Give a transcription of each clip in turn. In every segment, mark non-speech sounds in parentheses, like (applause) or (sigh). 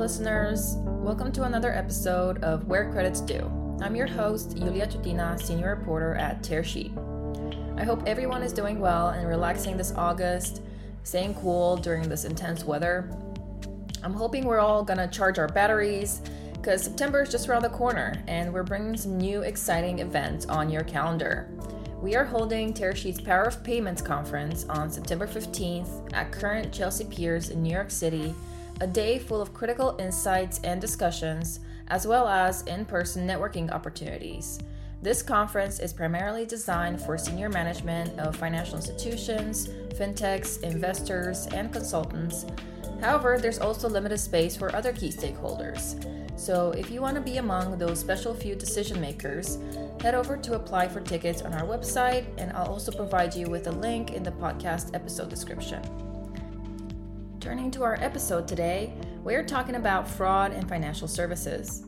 listeners. Welcome to another episode of Where Credits Due. I'm your host, Iulia Ciutina, senior reporter at Tearsheet. I hope everyone is doing well and relaxing this August, staying cool during this intense weather. I'm hoping we're all gonna charge our batteries because September is just around the corner and we're bringing some new exciting events on your calendar. We are holding Tearsheet's Power of Payments conference on September 15th at current Chelsea Piers in New York City, a day full of critical insights and discussions, as well as in person networking opportunities. This conference is primarily designed for senior management of financial institutions, fintechs, investors, and consultants. However, there's also limited space for other key stakeholders. So, if you want to be among those special few decision makers, head over to apply for tickets on our website, and I'll also provide you with a link in the podcast episode description. Turning to our episode today, we're talking about fraud in financial services.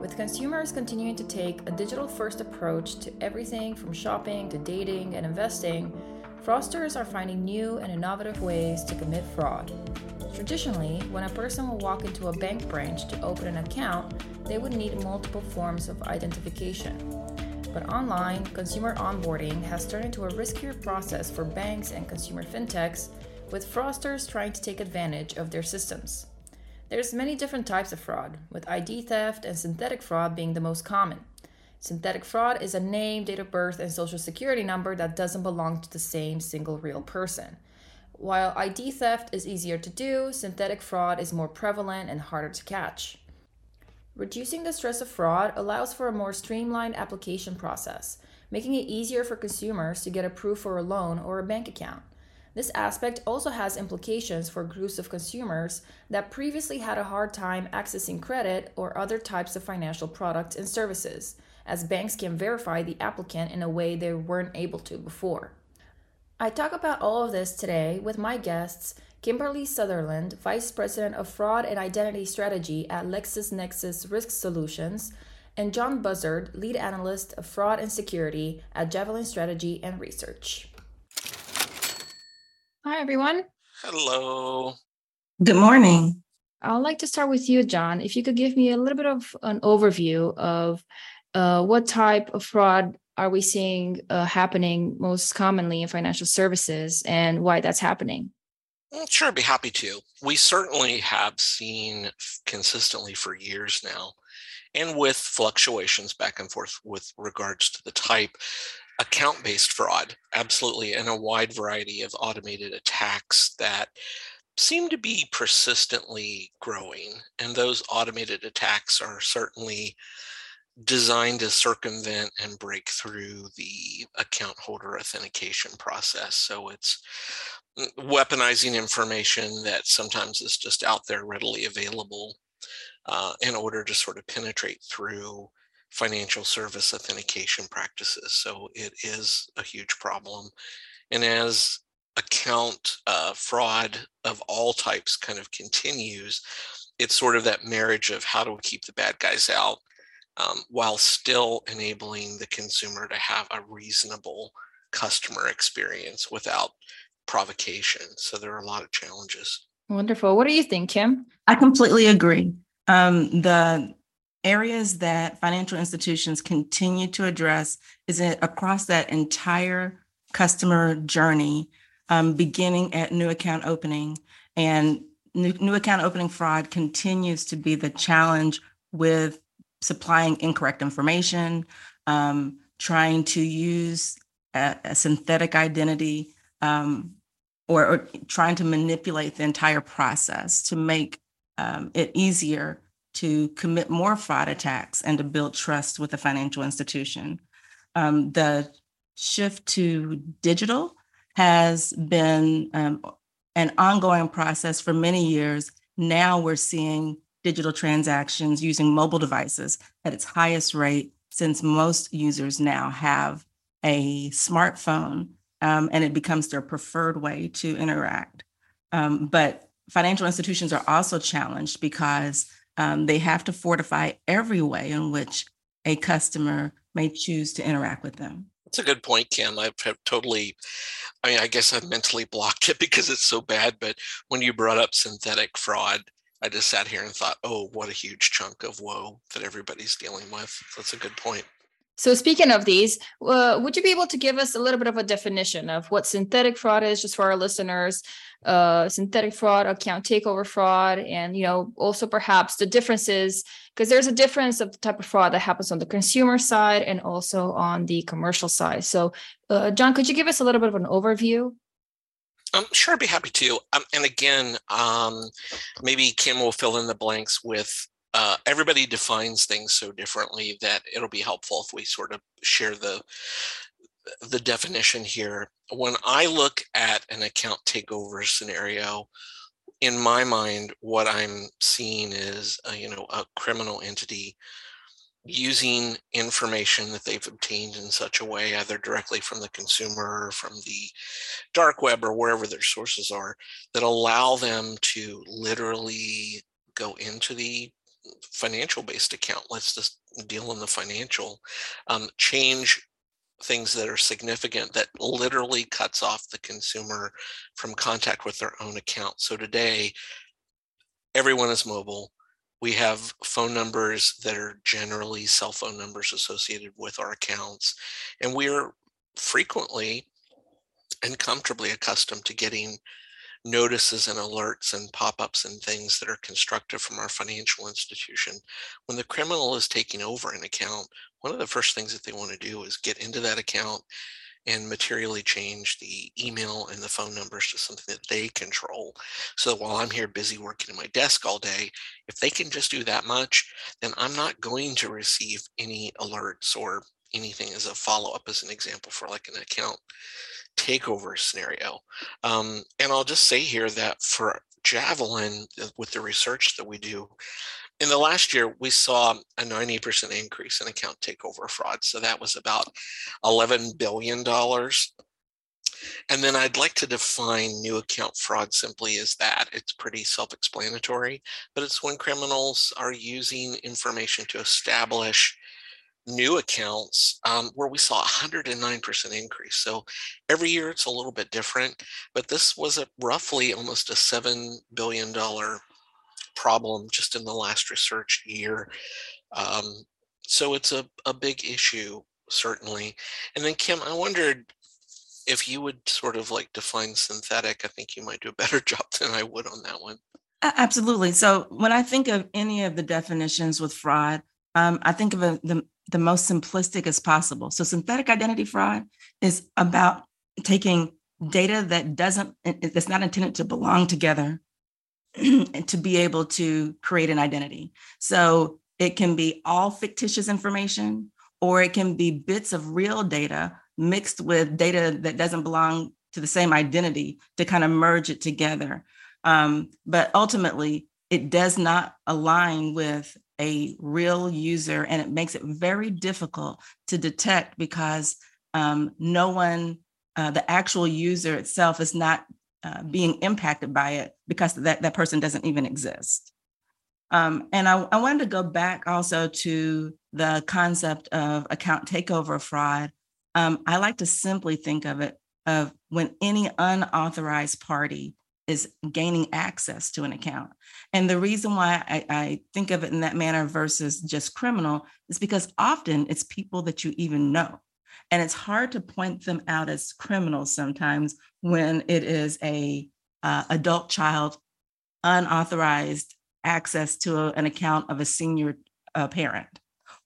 With consumers continuing to take a digital first approach to everything from shopping to dating and investing, fraudsters are finding new and innovative ways to commit fraud. Traditionally, when a person will walk into a bank branch to open an account, they would need multiple forms of identification. But online, consumer onboarding has turned into a riskier process for banks and consumer fintechs, with fraudsters trying to take advantage of their systems. There's many different types of fraud, with ID theft and synthetic fraud being the most common. Synthetic fraud is a name, date of birth, and social security number that doesn't belong to the same single real person. While ID theft is easier to do, synthetic fraud is more prevalent and harder to catch. Reducing the stress of fraud allows for a more streamlined application process, making it easier for consumers to get approved for a loan or a bank account. This aspect also has implications for groups of consumers that previously had a hard time accessing credit or other types of financial products and services, as banks can verify the applicant in a way they weren't able to before. I talk about all of this today with my guests, Kimberly Sutherland, Vice President of Fraud and Identity Strategy at LexisNexis Risk Solutions, and John Buzzard, Lead Analyst of Fraud and Security at Javelin Strategy and Research. Hi, everyone. Hello. Good morning. I'd like to start with you, John. If you could give me a little bit of an overview of uh, what type of fraud are we seeing uh, happening most commonly in financial services and why that's happening? Mm, sure, I'd be happy to. We certainly have seen consistently for years now, and with fluctuations back and forth with regards to the type, account based fraud, absolutely, and a wide variety of automated attacks that seem to be persistently growing. And those automated attacks are certainly designed to circumvent and break through the account holder authentication process. So it's mm, weaponizing information that sometimes is just out there readily available uh, in order to sort of penetrate through financial service authentication practices. So it is a huge problem. And as account uh, fraud of all types kind of continues, it's sort of that marriage of how do we keep the bad guys out um, while still enabling the consumer to have a reasonable customer experience without provocation. So there are a lot of challenges. Wonderful. What do you think, Kim? I completely agree. Um, the areas that financial institutions continue to address is across that entire customer journey, um, beginning at new account opening. And new, new account opening fraud continues to be the challenge with supplying incorrect information, um, trying to use a, a synthetic identity, um, or, or, trying to manipulate the entire process to make um, it easier to commit more fraud attacks and to build trust with the financial institution. Um, the shift to digital has been um, an ongoing process for many years. Now we're seeing digital transactions using mobile devices at its highest rate since most users now have a smartphone um, and it becomes their preferred way to interact. Um, but financial institutions are also challenged because um, they have to fortify every way in which a customer may choose to interact with them. That's a good point, Kim. I've totally, I mean, I guess I've mentally (laughs) blocked it because it's so bad. But when you brought up synthetic fraud, I just sat here and thought, oh, what a huge chunk of woe that everybody's dealing with. That's a good point. So, speaking of these, uh, would you be able to give us a little bit of a definition of what synthetic fraud is, just for our listeners? Uh, synthetic fraud, account takeover fraud, and you know also perhaps the differences because there's a difference of the type of fraud that happens on the consumer side and also on the commercial side. So, uh, John, could you give us a little bit of an overview? Um, sure, I'd be happy to. Um, and again, um, maybe Kim will fill in the blanks with uh, everybody defines things so differently that it'll be helpful if we sort of share the the definition here. When I look at an account takeover scenario, in my mind, what I'm seeing is, a, you know, a criminal entity using information that they've obtained in such a way, either directly from the consumer or from the dark web or wherever their sources are, that allow them to literally go into the financial based account. Let's just deal in the financial, um, change things that are significant that literally cuts off the consumer from contact with their own account. So today, everyone is mobile. We have phone numbers that are generally cell phone numbers associated with our accounts. And we're frequently and comfortably accustomed to getting notices and alerts and pop-ups and things that are constructed from our financial institution. When the criminal is taking over an account, one of the first things that they want to do is get into that account and materially change the email and the phone numbers to something that they control. So while I'm here busy working at my desk all day, if they can just do that much, then I'm not going to receive any alerts or anything as a follow-up as an example for like an account takeover scenario. Um, and I'll just say here that for Javelin, uh, with the research that we do, in the last year, we saw a 90% increase in account takeover fraud. So that was about $11 billion. And then I'd like to define new account fraud simply as that. It's pretty self explanatory, but it's when criminals are using information to establish new accounts um, where we saw a 109% increase. So every year it's a little bit different, but this was a roughly almost a $7 billion problem just in the last research year. Um, so it's a, a big issue, certainly. And then, Kim, I wondered if you would sort of like define synthetic. I think you might do a better (laughs) job than I would on that one. Absolutely. So when I think of any of the definitions with fraud, um, I think of a, the the most simplistic as possible. So synthetic identity fraud is about taking data that doesn't that's not intended to belong together (clears throat) to be able to create an identity. So it can be all fictitious information or it can be bits of real data mixed with data that doesn't belong to the same identity to kind of merge it together. Um, but ultimately, it does not align with a real user and it makes it very difficult to detect because um, no one, uh, the actual user itself is not uh, being impacted by it because that, that person doesn't even exist. Um, and I, I wanted to go back also to the concept of account takeover fraud. Um, I like to simply think of it of when any unauthorized party is gaining access to an account. And the reason why I, I, think of it in that manner versus just criminal is because often it's people that you even know. And it's hard to point them out as criminals sometimes when it is a uh, adult child unauthorized access to a, an account of a senior uh, parent,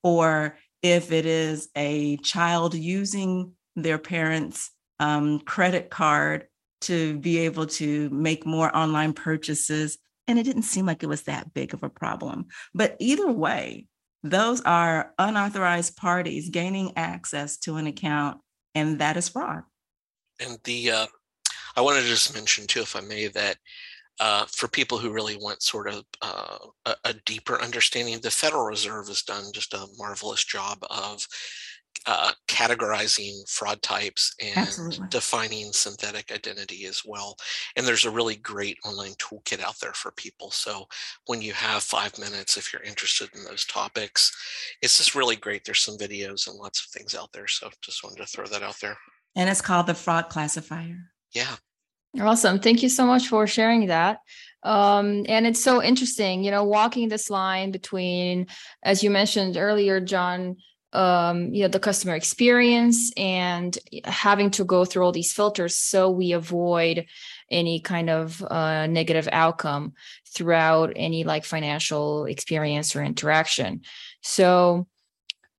or if it is a child using their parents' um, credit card to be able to make more online purchases. And it didn't seem like it was that big of a problem. But either way, those are unauthorized parties gaining access to an account, and that is fraud. And the, uh, I wanted to just mention too, if I may, that uh, for people who really want sort of uh, a, a, deeper understanding, the Federal Reserve has done just a marvelous job of uh, categorizing fraud types and Absolutely. defining synthetic identity as well. And there's a really great online toolkit out there for people. So when you have five minutes, if you're interested in those topics, it's just really great. There's some videos and lots of things out there. So just wanted to throw that out there. And it's called the fraud classifier. Yeah. Awesome. Thank you so much for sharing that. Um, and it's so interesting, you know, walking this line between, as you mentioned earlier, John, um, you know, the customer experience and having to go through all these filters so we avoid any kind of uh, negative outcome throughout any like financial experience or interaction. So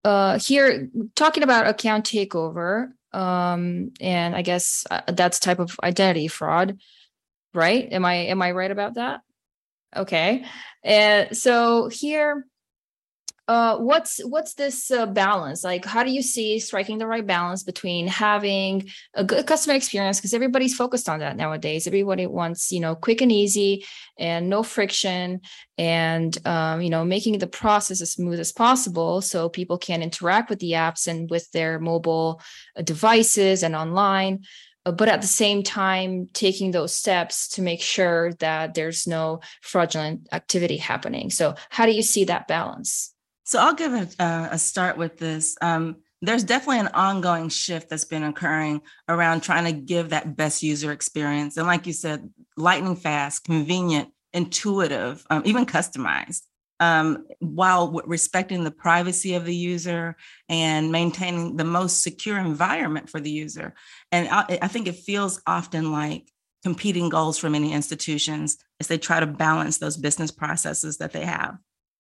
uh, here, talking about account takeover, um, and I guess uh, that's type of identity fraud, right? Am I am I right about that? Okay, and so here uh, what's what's this uh, balance? Like how do you see striking the right balance between having a good customer experience? Because everybody's focused on that nowadays. Everybody wants you know quick and easy and no friction and um, you know making the process as smooth as possible so people can interact with the apps and with their mobile uh, devices and online uh, but at the same time taking those steps to make sure that there's no fraudulent activity happening. So how do you see that balance so I'll give a, a start with this. Um, there's definitely an ongoing shift that's been occurring around trying to give that best user experience. And like you said, lightning fast, convenient, intuitive, um, even customized, um, while respecting the privacy of the user and maintaining the most secure environment for the user. And I, I think it feels often like competing goals for many institutions as they try to balance those business processes that they have.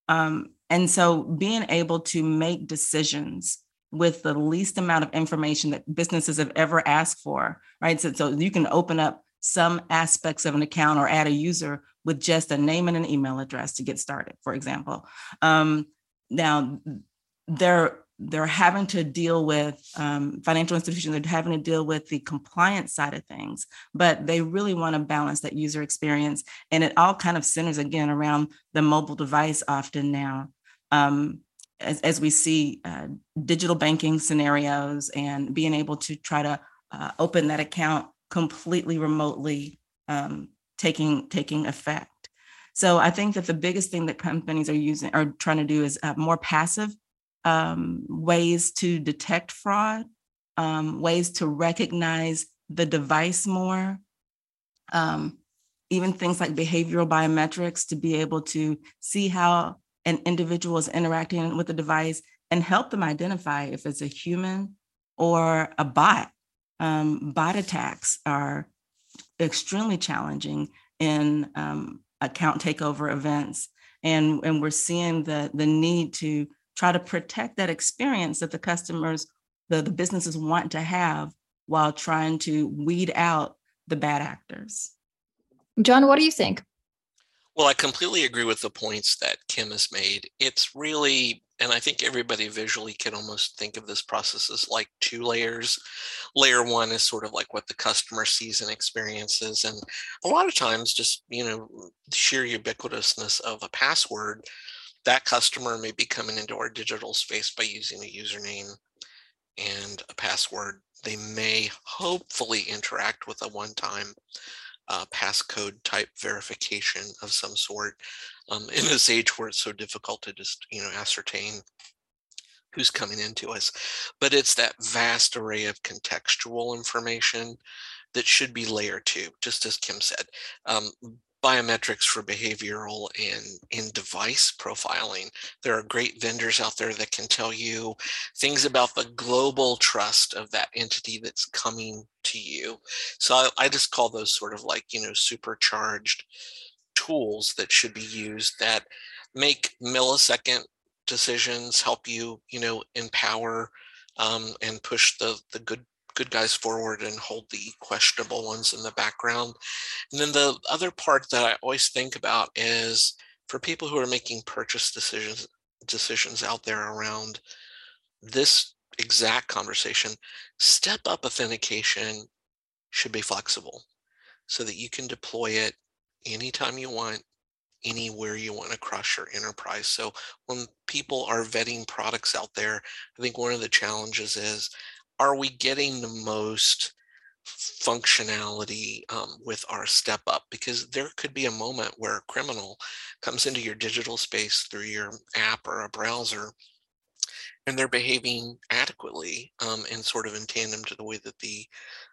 Um, and so being able to make decisions with the least amount of information that businesses have ever asked for, right? So, so you can open up some aspects of an account or add a user with just a name and an email address to get started, for example. Um, now, there they're having to deal with um, financial institutions they're having to deal with the compliance side of things but they really want to balance that user experience and it all kind of centers again around the mobile device often now um, as, as we see uh, digital banking scenarios and being able to try to uh, open that account completely remotely um, taking taking effect. So i think that the biggest thing that companies are using are trying to do is uh, more passive um, ways to detect fraud, um, ways to recognize the device more, um, even things like behavioral biometrics to be able to see how an individual is interacting with the device and help them identify if it's a human or a bot. Um, bot attacks are extremely challenging in um, account takeover events. And, and we're seeing the, the need to try to protect that experience that the customers, the, the businesses want to have while trying to weed out the bad actors. John, what do you think? Well, I completely agree with the points that Kim has made. It's really, and I think everybody visually can almost think of this process as like two layers. Layer one is sort of like what the customer sees and experiences. And a lot of times, just, you know, sheer ubiquitousness of a password that customer may be coming into our digital space by using a username and a password. They may hopefully interact with a one-time uh, passcode type verification of some sort um, in this age where it's so difficult to just you know ascertain who's coming into us. But it's that vast array of contextual information that should be layer two, just as Kim said. Um, biometrics for behavioral and in device profiling. There are great vendors out there that can tell you things about the global trust of that entity that's coming to you. So I, I just call those sort of like, you know, supercharged tools that should be used that make millisecond decisions, help you, you know, empower um, and push the the good good guys forward and hold the questionable ones in the background. And then the other part that I always think about is for people who are making purchase decisions decisions out there around this exact conversation, step up authentication should be flexible so that you can deploy it anytime you want anywhere you want across your enterprise. So when people are vetting products out there, I think one of the challenges is are we getting the most functionality um, with our step up because there could be a moment where a criminal comes into your digital space through your app or a browser and they're behaving adequately um, and sort of in tandem to the way that the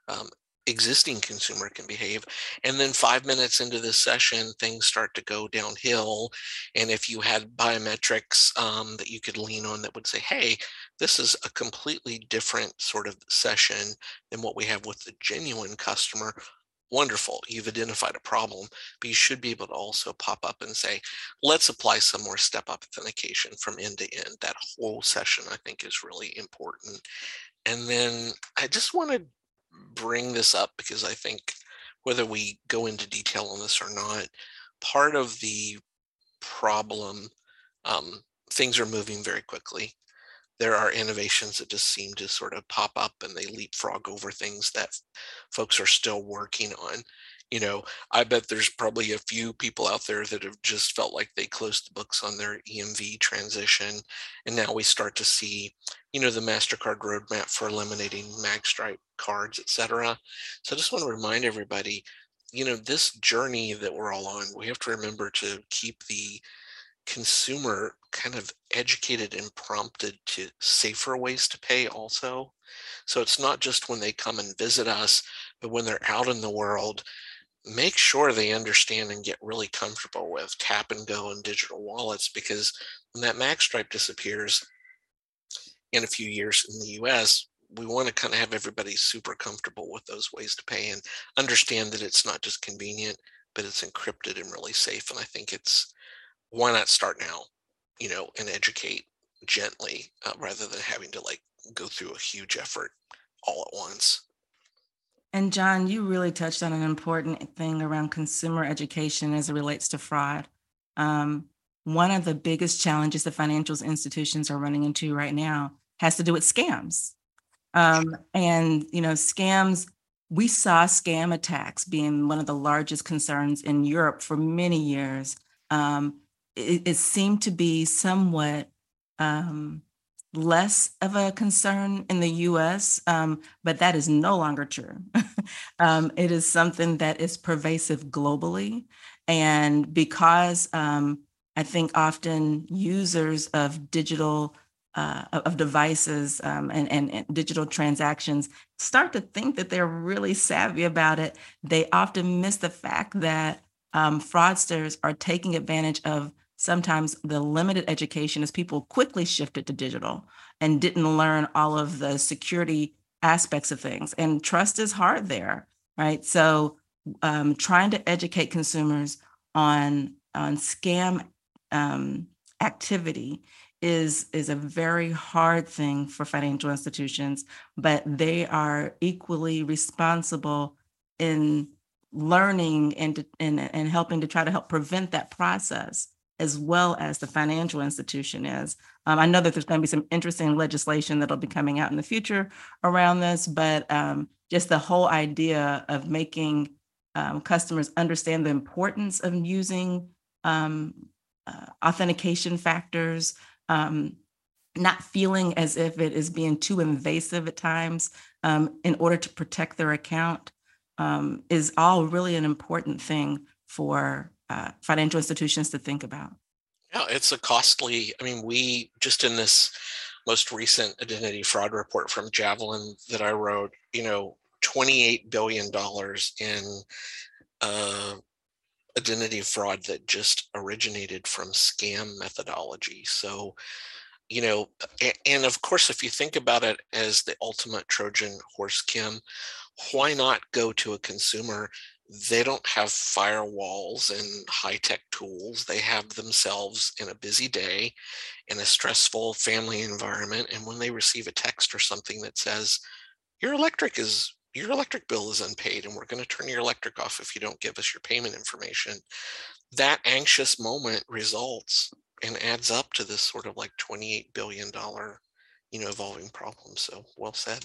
um, existing consumer can behave. And then five minutes into this session, things start to go downhill. And if you had biometrics um, that you could lean on that would say, hey, this is a completely different sort of session than what we have with the genuine customer. Wonderful, you've identified a problem, but you should be able to also pop up and say, let's apply some more step up authentication from end to end. That whole session, I think, is really important. And then I just want to bring this up because I think whether we go into detail on this or not, part of the problem, um, things are moving very quickly. There are innovations that just seem to sort of pop up and they leapfrog over things that folks are still working on you know, I bet there's probably a few people out there that have just felt like they closed the books on their EMV transition. And now we start to see, you know, the MasterCard roadmap for eliminating magstripe cards, et cetera. So I just want to remind everybody, you know, this journey that we're all on, we have to remember to keep the consumer kind of educated and prompted to safer ways to pay also. So it's not just when they come and visit us, but when they're out in the world, make sure they understand and get really comfortable with tap and go and digital wallets because when that magstripe disappears in a few years in the US, we want to kind of have everybody super comfortable with those ways to pay and understand that it's not just convenient, but it's encrypted and really safe. And I think it's why not start now, you know, and educate gently uh, rather than having to like go through a huge effort all at once. And John, you really touched on an important thing around consumer education as it relates to fraud. Um, one of the biggest challenges the financial institutions are running into right now has to do with scams. Um, and you know, scams. We saw scam attacks being one of the largest concerns in Europe for many years. Um, it, it, seemed to be somewhat um, less of a concern in the US, um, but that is no longer true. (laughs) um, it is something that is pervasive globally. And because um, I think often users of digital uh, of devices um, and, and, and, digital transactions start to think that they're really savvy about it, they often miss the fact that um, fraudsters are taking advantage of sometimes the limited education as people quickly shifted to digital and didn't learn all of the security aspects of things. And trust is hard there, right? So um, trying to educate consumers on on scam um, activity is is a very hard thing for financial institutions, but they are equally responsible in learning and and, and helping to try to help prevent that process as well as the financial institution is. Um, I know that there's going to be some interesting legislation that'll be coming out in the future around this, but um, just the whole idea of making um, customers understand the importance of using um, uh, authentication factors, um, not feeling as if it is being too invasive at times um, in order to protect their account is all really an important thing for uh, financial institutions to think about? Yeah, it's a costly. I mean, we just in this most recent identity fraud report from Javelin that I wrote, you know, $28 billion in uh, identity fraud that just originated from scam methodology. So, you know, and of course, if you think about it as the ultimate Trojan horse, Kim, why not go to a consumer they don't have firewalls and high tech tools. They have themselves in a busy day in a stressful family environment. And when they receive a text or something that says, your electric is your electric bill is unpaid and we're going to turn your electric off if you don't give us your payment information that anxious moment results and adds up to this sort of like 28 billion dollar you know evolving problem so well said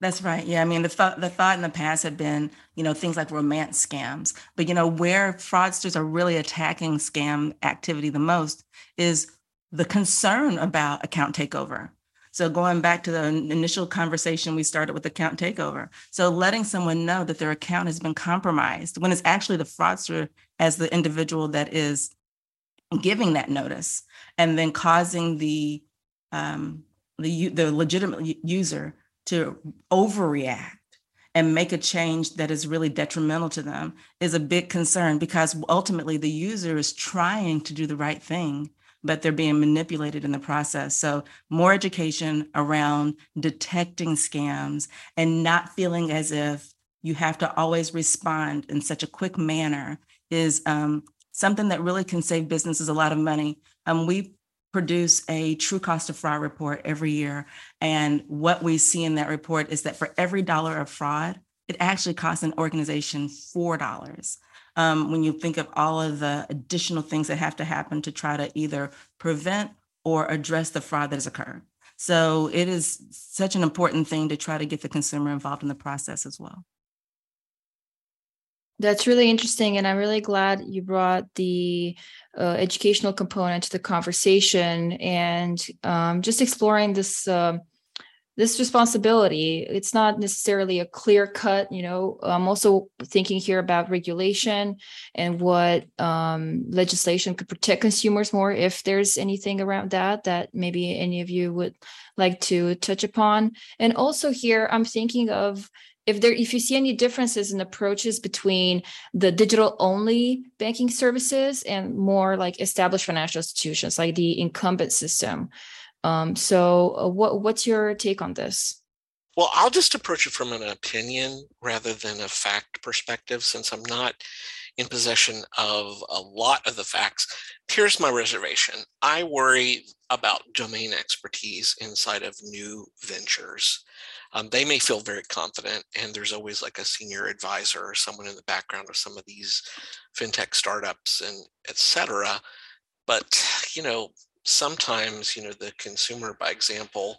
that's right. Yeah, I mean the thought the thought in the past had been, you know, things like romance scams. But you know, where fraudsters are really attacking scam activity the most is the concern about account takeover. So going back to the initial conversation we started with account takeover. So letting someone know that their account has been compromised when it's actually the fraudster as the individual that is giving that notice and then causing the um, the the legitimate user to overreact and make a change that is really detrimental to them is a big concern because ultimately the user is trying to do the right thing but they're being manipulated in the process. So, more education around detecting scams and not feeling as if you have to always respond in such a quick manner is um, something that really can save businesses a lot of money. Um, we produce a true cost of fraud report every year. And what we see in that report is that for every dollar of fraud, it actually costs an organization $4 um, when you think of all of the additional things that have to happen to try to either prevent or address the fraud that has occurred. So it is such an important thing to try to get the consumer involved in the process as well. That's really interesting. And I'm really glad you brought the uh, educational component to the conversation and um, just exploring this. Uh, this responsibility it's not necessarily a clear cut you know i'm also thinking here about regulation and what um, legislation could protect consumers more if there's anything around that that maybe any of you would like to touch upon and also here i'm thinking of if there if you see any differences in approaches between the digital only banking services and more like established financial institutions like the incumbent system um, so, uh, what what's your take on this? Well, I'll just approach it from an opinion rather than a fact perspective, since I'm not in possession of a lot of the facts. Here's my reservation I worry about domain expertise inside of new ventures. Um, they may feel very confident, and there's always like a senior advisor or someone in the background of some of these fintech startups and et cetera. But, you know, sometimes, you know, the consumer, by example,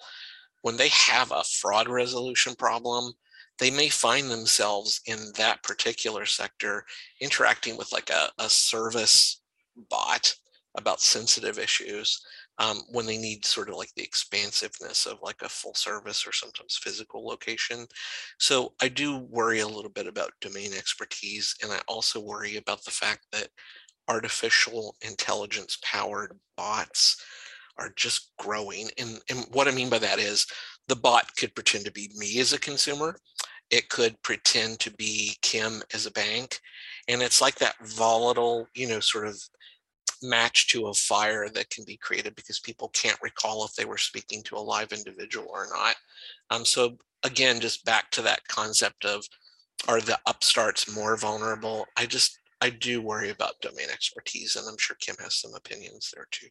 when they have a fraud resolution problem, they may find themselves in that particular sector interacting with like a, a service bot about sensitive issues um, when they need sort of like the expansiveness of like a full service or sometimes physical location. So I do worry a little bit about domain expertise. And I also worry about the fact that artificial intelligence powered bots are just growing. And, and what I mean by that is the bot could pretend to be me as a consumer. It could pretend to be Kim as a bank. And it's like that volatile, you know, sort of match to a fire that can be created because people can't recall if they were speaking to a live individual or not. Um, so again, just back to that concept of are the upstarts more vulnerable? I just I do worry about domain expertise, and I'm sure Kim has some opinions there too.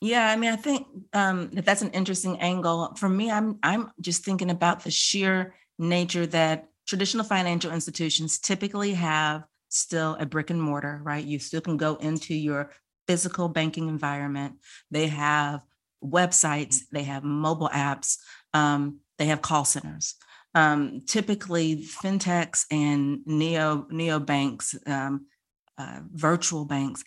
Yeah, I mean, I think um, that that's an interesting angle. For me, I'm I'm just thinking about the sheer nature that traditional financial institutions typically have still a brick and mortar, right? You still can go into your physical banking environment. They have websites, they have mobile apps, um, they have call centers um, typically fintechs and neo neo banks, um, uh, virtual banks,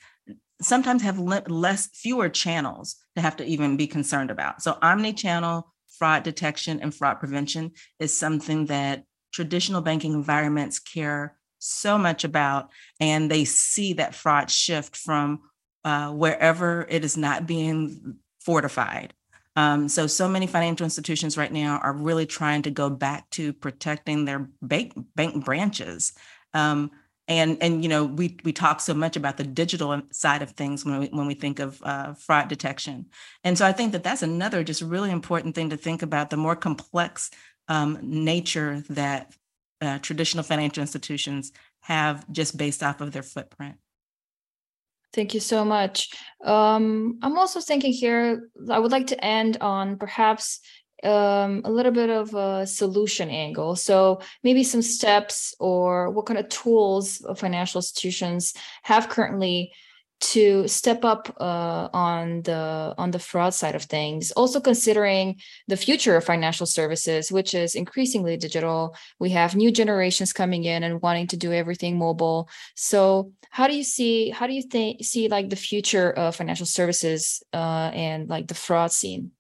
sometimes have le- less fewer channels to have to even be concerned about. So omni-channel fraud detection and fraud prevention is something that traditional banking environments care so much about, and they see that fraud shift from uh, wherever it is not being fortified um, so, so many financial institutions right now are really trying to go back to protecting their bank bank branches. Um, and and you know we we talk so much about the digital side of things when we when we think of uh, fraud detection. And so I think that that's another just really important thing to think about the more complex um, nature that uh, traditional financial institutions have just based off of their footprint. Thank you so much. Um, I'm also thinking here, I would like to end on perhaps um, a little bit of a solution angle. So maybe some steps or what kind of tools financial institutions have currently to step up uh, on the on the fraud side of things. Also considering the future of financial services which is increasingly digital. We have new generations coming in and wanting to do everything mobile. So how do you see how do you think see like the future of financial services uh, and like the fraud scene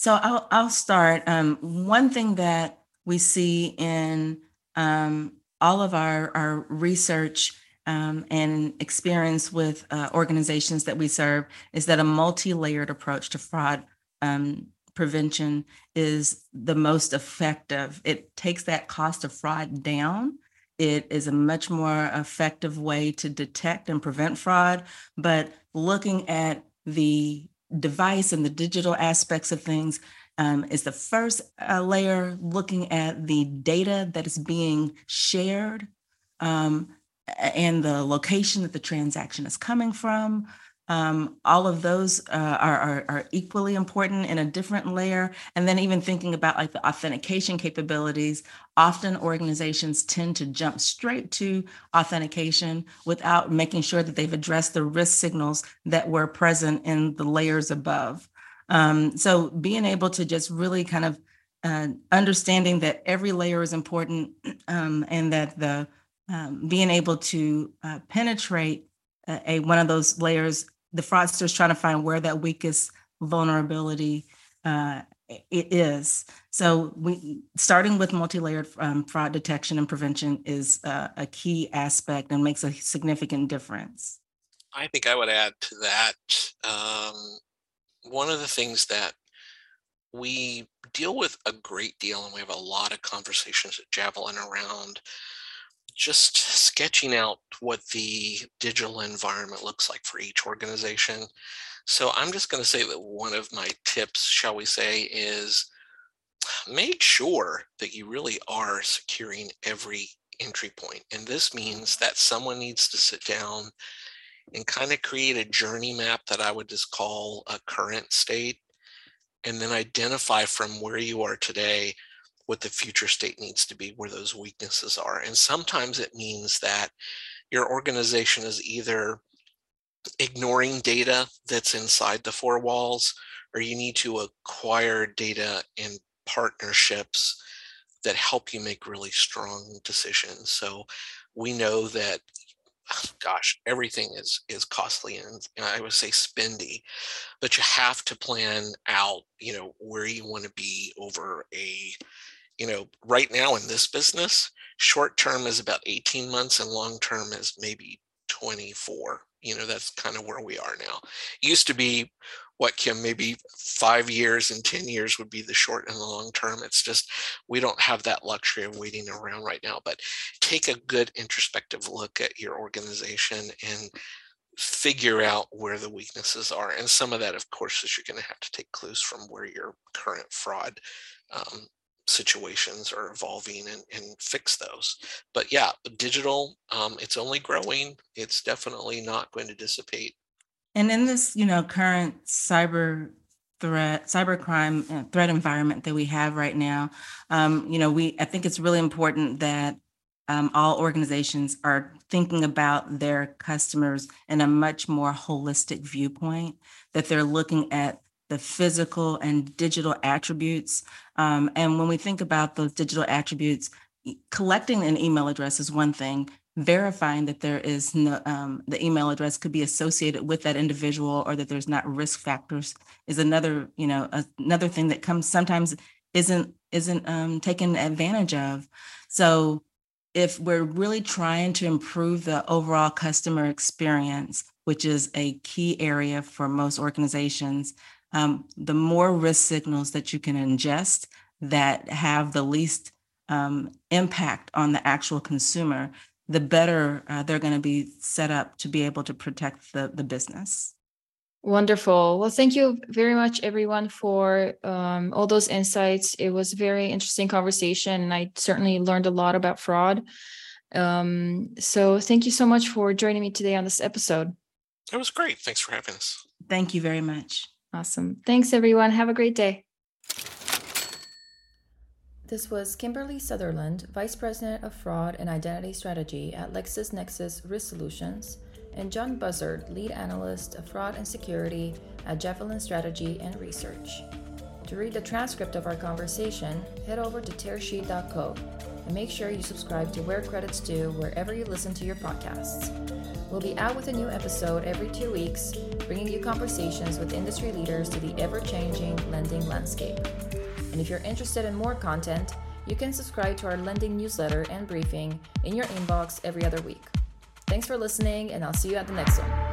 so i'll, I'll start um, one thing that we see in um, all of our, our research um, and experience with uh, organizations that we serve is that a multi-layered approach to fraud um, prevention is the most effective. It takes that cost of fraud down. It is a much more effective way to detect and prevent fraud. But looking at the device and the digital aspects of things um, is the first uh, layer, looking at the data that is being shared um, and the location that the transaction is coming from, um, all of those uh, are, are, are equally important in a different layer. And then even thinking about like the authentication capabilities, often organizations tend to jump straight to authentication without making sure that they've addressed the risk signals that were present in the layers above. Um, so being able to just really kind of uh, understanding that every layer is important (clears throat) um, and that the um, being able to uh, penetrate a, a, one of those layers the fraudsters trying to find where that weakest vulnerability uh, it is. So we starting with multi-layered um, fraud detection and prevention is uh, a key aspect and makes a significant difference. I think I would add to that um, one of the things that we deal with a great deal, and we have a lot of conversations at Javelin around just sketching out what the digital environment looks like for each organization. So I'm just going to say that one of my tips, shall we say, is make sure that you really are securing every entry point. And this means that someone needs to sit down and kind of create a journey map that I would just call a current state, and then identify from where you are today what the future state needs to be, where those weaknesses are. And sometimes it means that your organization is either ignoring data that's inside the four walls, or you need to acquire data and partnerships that help you make really strong decisions. So we know that (sighs) gosh, everything is is costly and, and, I would say spendy, but you have to plan out, you know, where you want to be over a you know, right now in this business, short term is about 18 months and long term is maybe 24. You know, that's kind of where we are now. It used to be what Kim, maybe five years and 10 years would be the short and the long term. It's just we don't have that luxury of waiting around right now. But take a good introspective look at your organization and figure out where the weaknesses are. And some of that, of course, is you're going to have to take clues from where your current fraud um, situations are evolving and, and fix those. But yeah, digital, um, it's only growing. It's definitely not going to dissipate. And in this, you know, current cyber threat, cybercrime uh, threat environment that we have right now, um, you know, we I think it's really important that um, all organizations are thinking about their customers in a much more holistic viewpoint. That they're looking at the physical and digital attributes. Um, and when we think about those digital attributes, collecting an email address is one thing. Verifying that there is no, um, the email address could be associated with that individual or that there's not risk factors is another, you know, another thing that comes sometimes isn't isn't um, taken advantage of. So if we're really trying to improve the overall customer experience, which is a key area for most organizations, um, the more risk signals that you can ingest that have the least um, impact on the actual consumer, the better uh, they're going to be set up to be able to protect the, the business. Wonderful. Well, thank you very much, everyone, for um, all those insights. It was a very interesting conversation, and I certainly learned a lot about fraud. Um, so, thank you so much for joining me today on this episode. It was great. Thanks for having us. Thank you very much. Awesome. Thanks, everyone. Have a great day. This was Kimberly Sutherland, Vice President of Fraud and Identity Strategy at LexisNexis Risk Solutions, and John Buzzard, Lead Analyst of Fraud and Security at Javelin Strategy and Research. To read the transcript of our conversation, head over to tearsheet.co and make sure you subscribe to Where Credits Due wherever you listen to your podcasts. We'll be out with a new episode every two weeks, bringing you conversations with industry leaders to the ever changing lending landscape. And if you're interested in more content, you can subscribe to our lending newsletter and briefing in your inbox every other week. Thanks for listening, and I'll see you at the next one.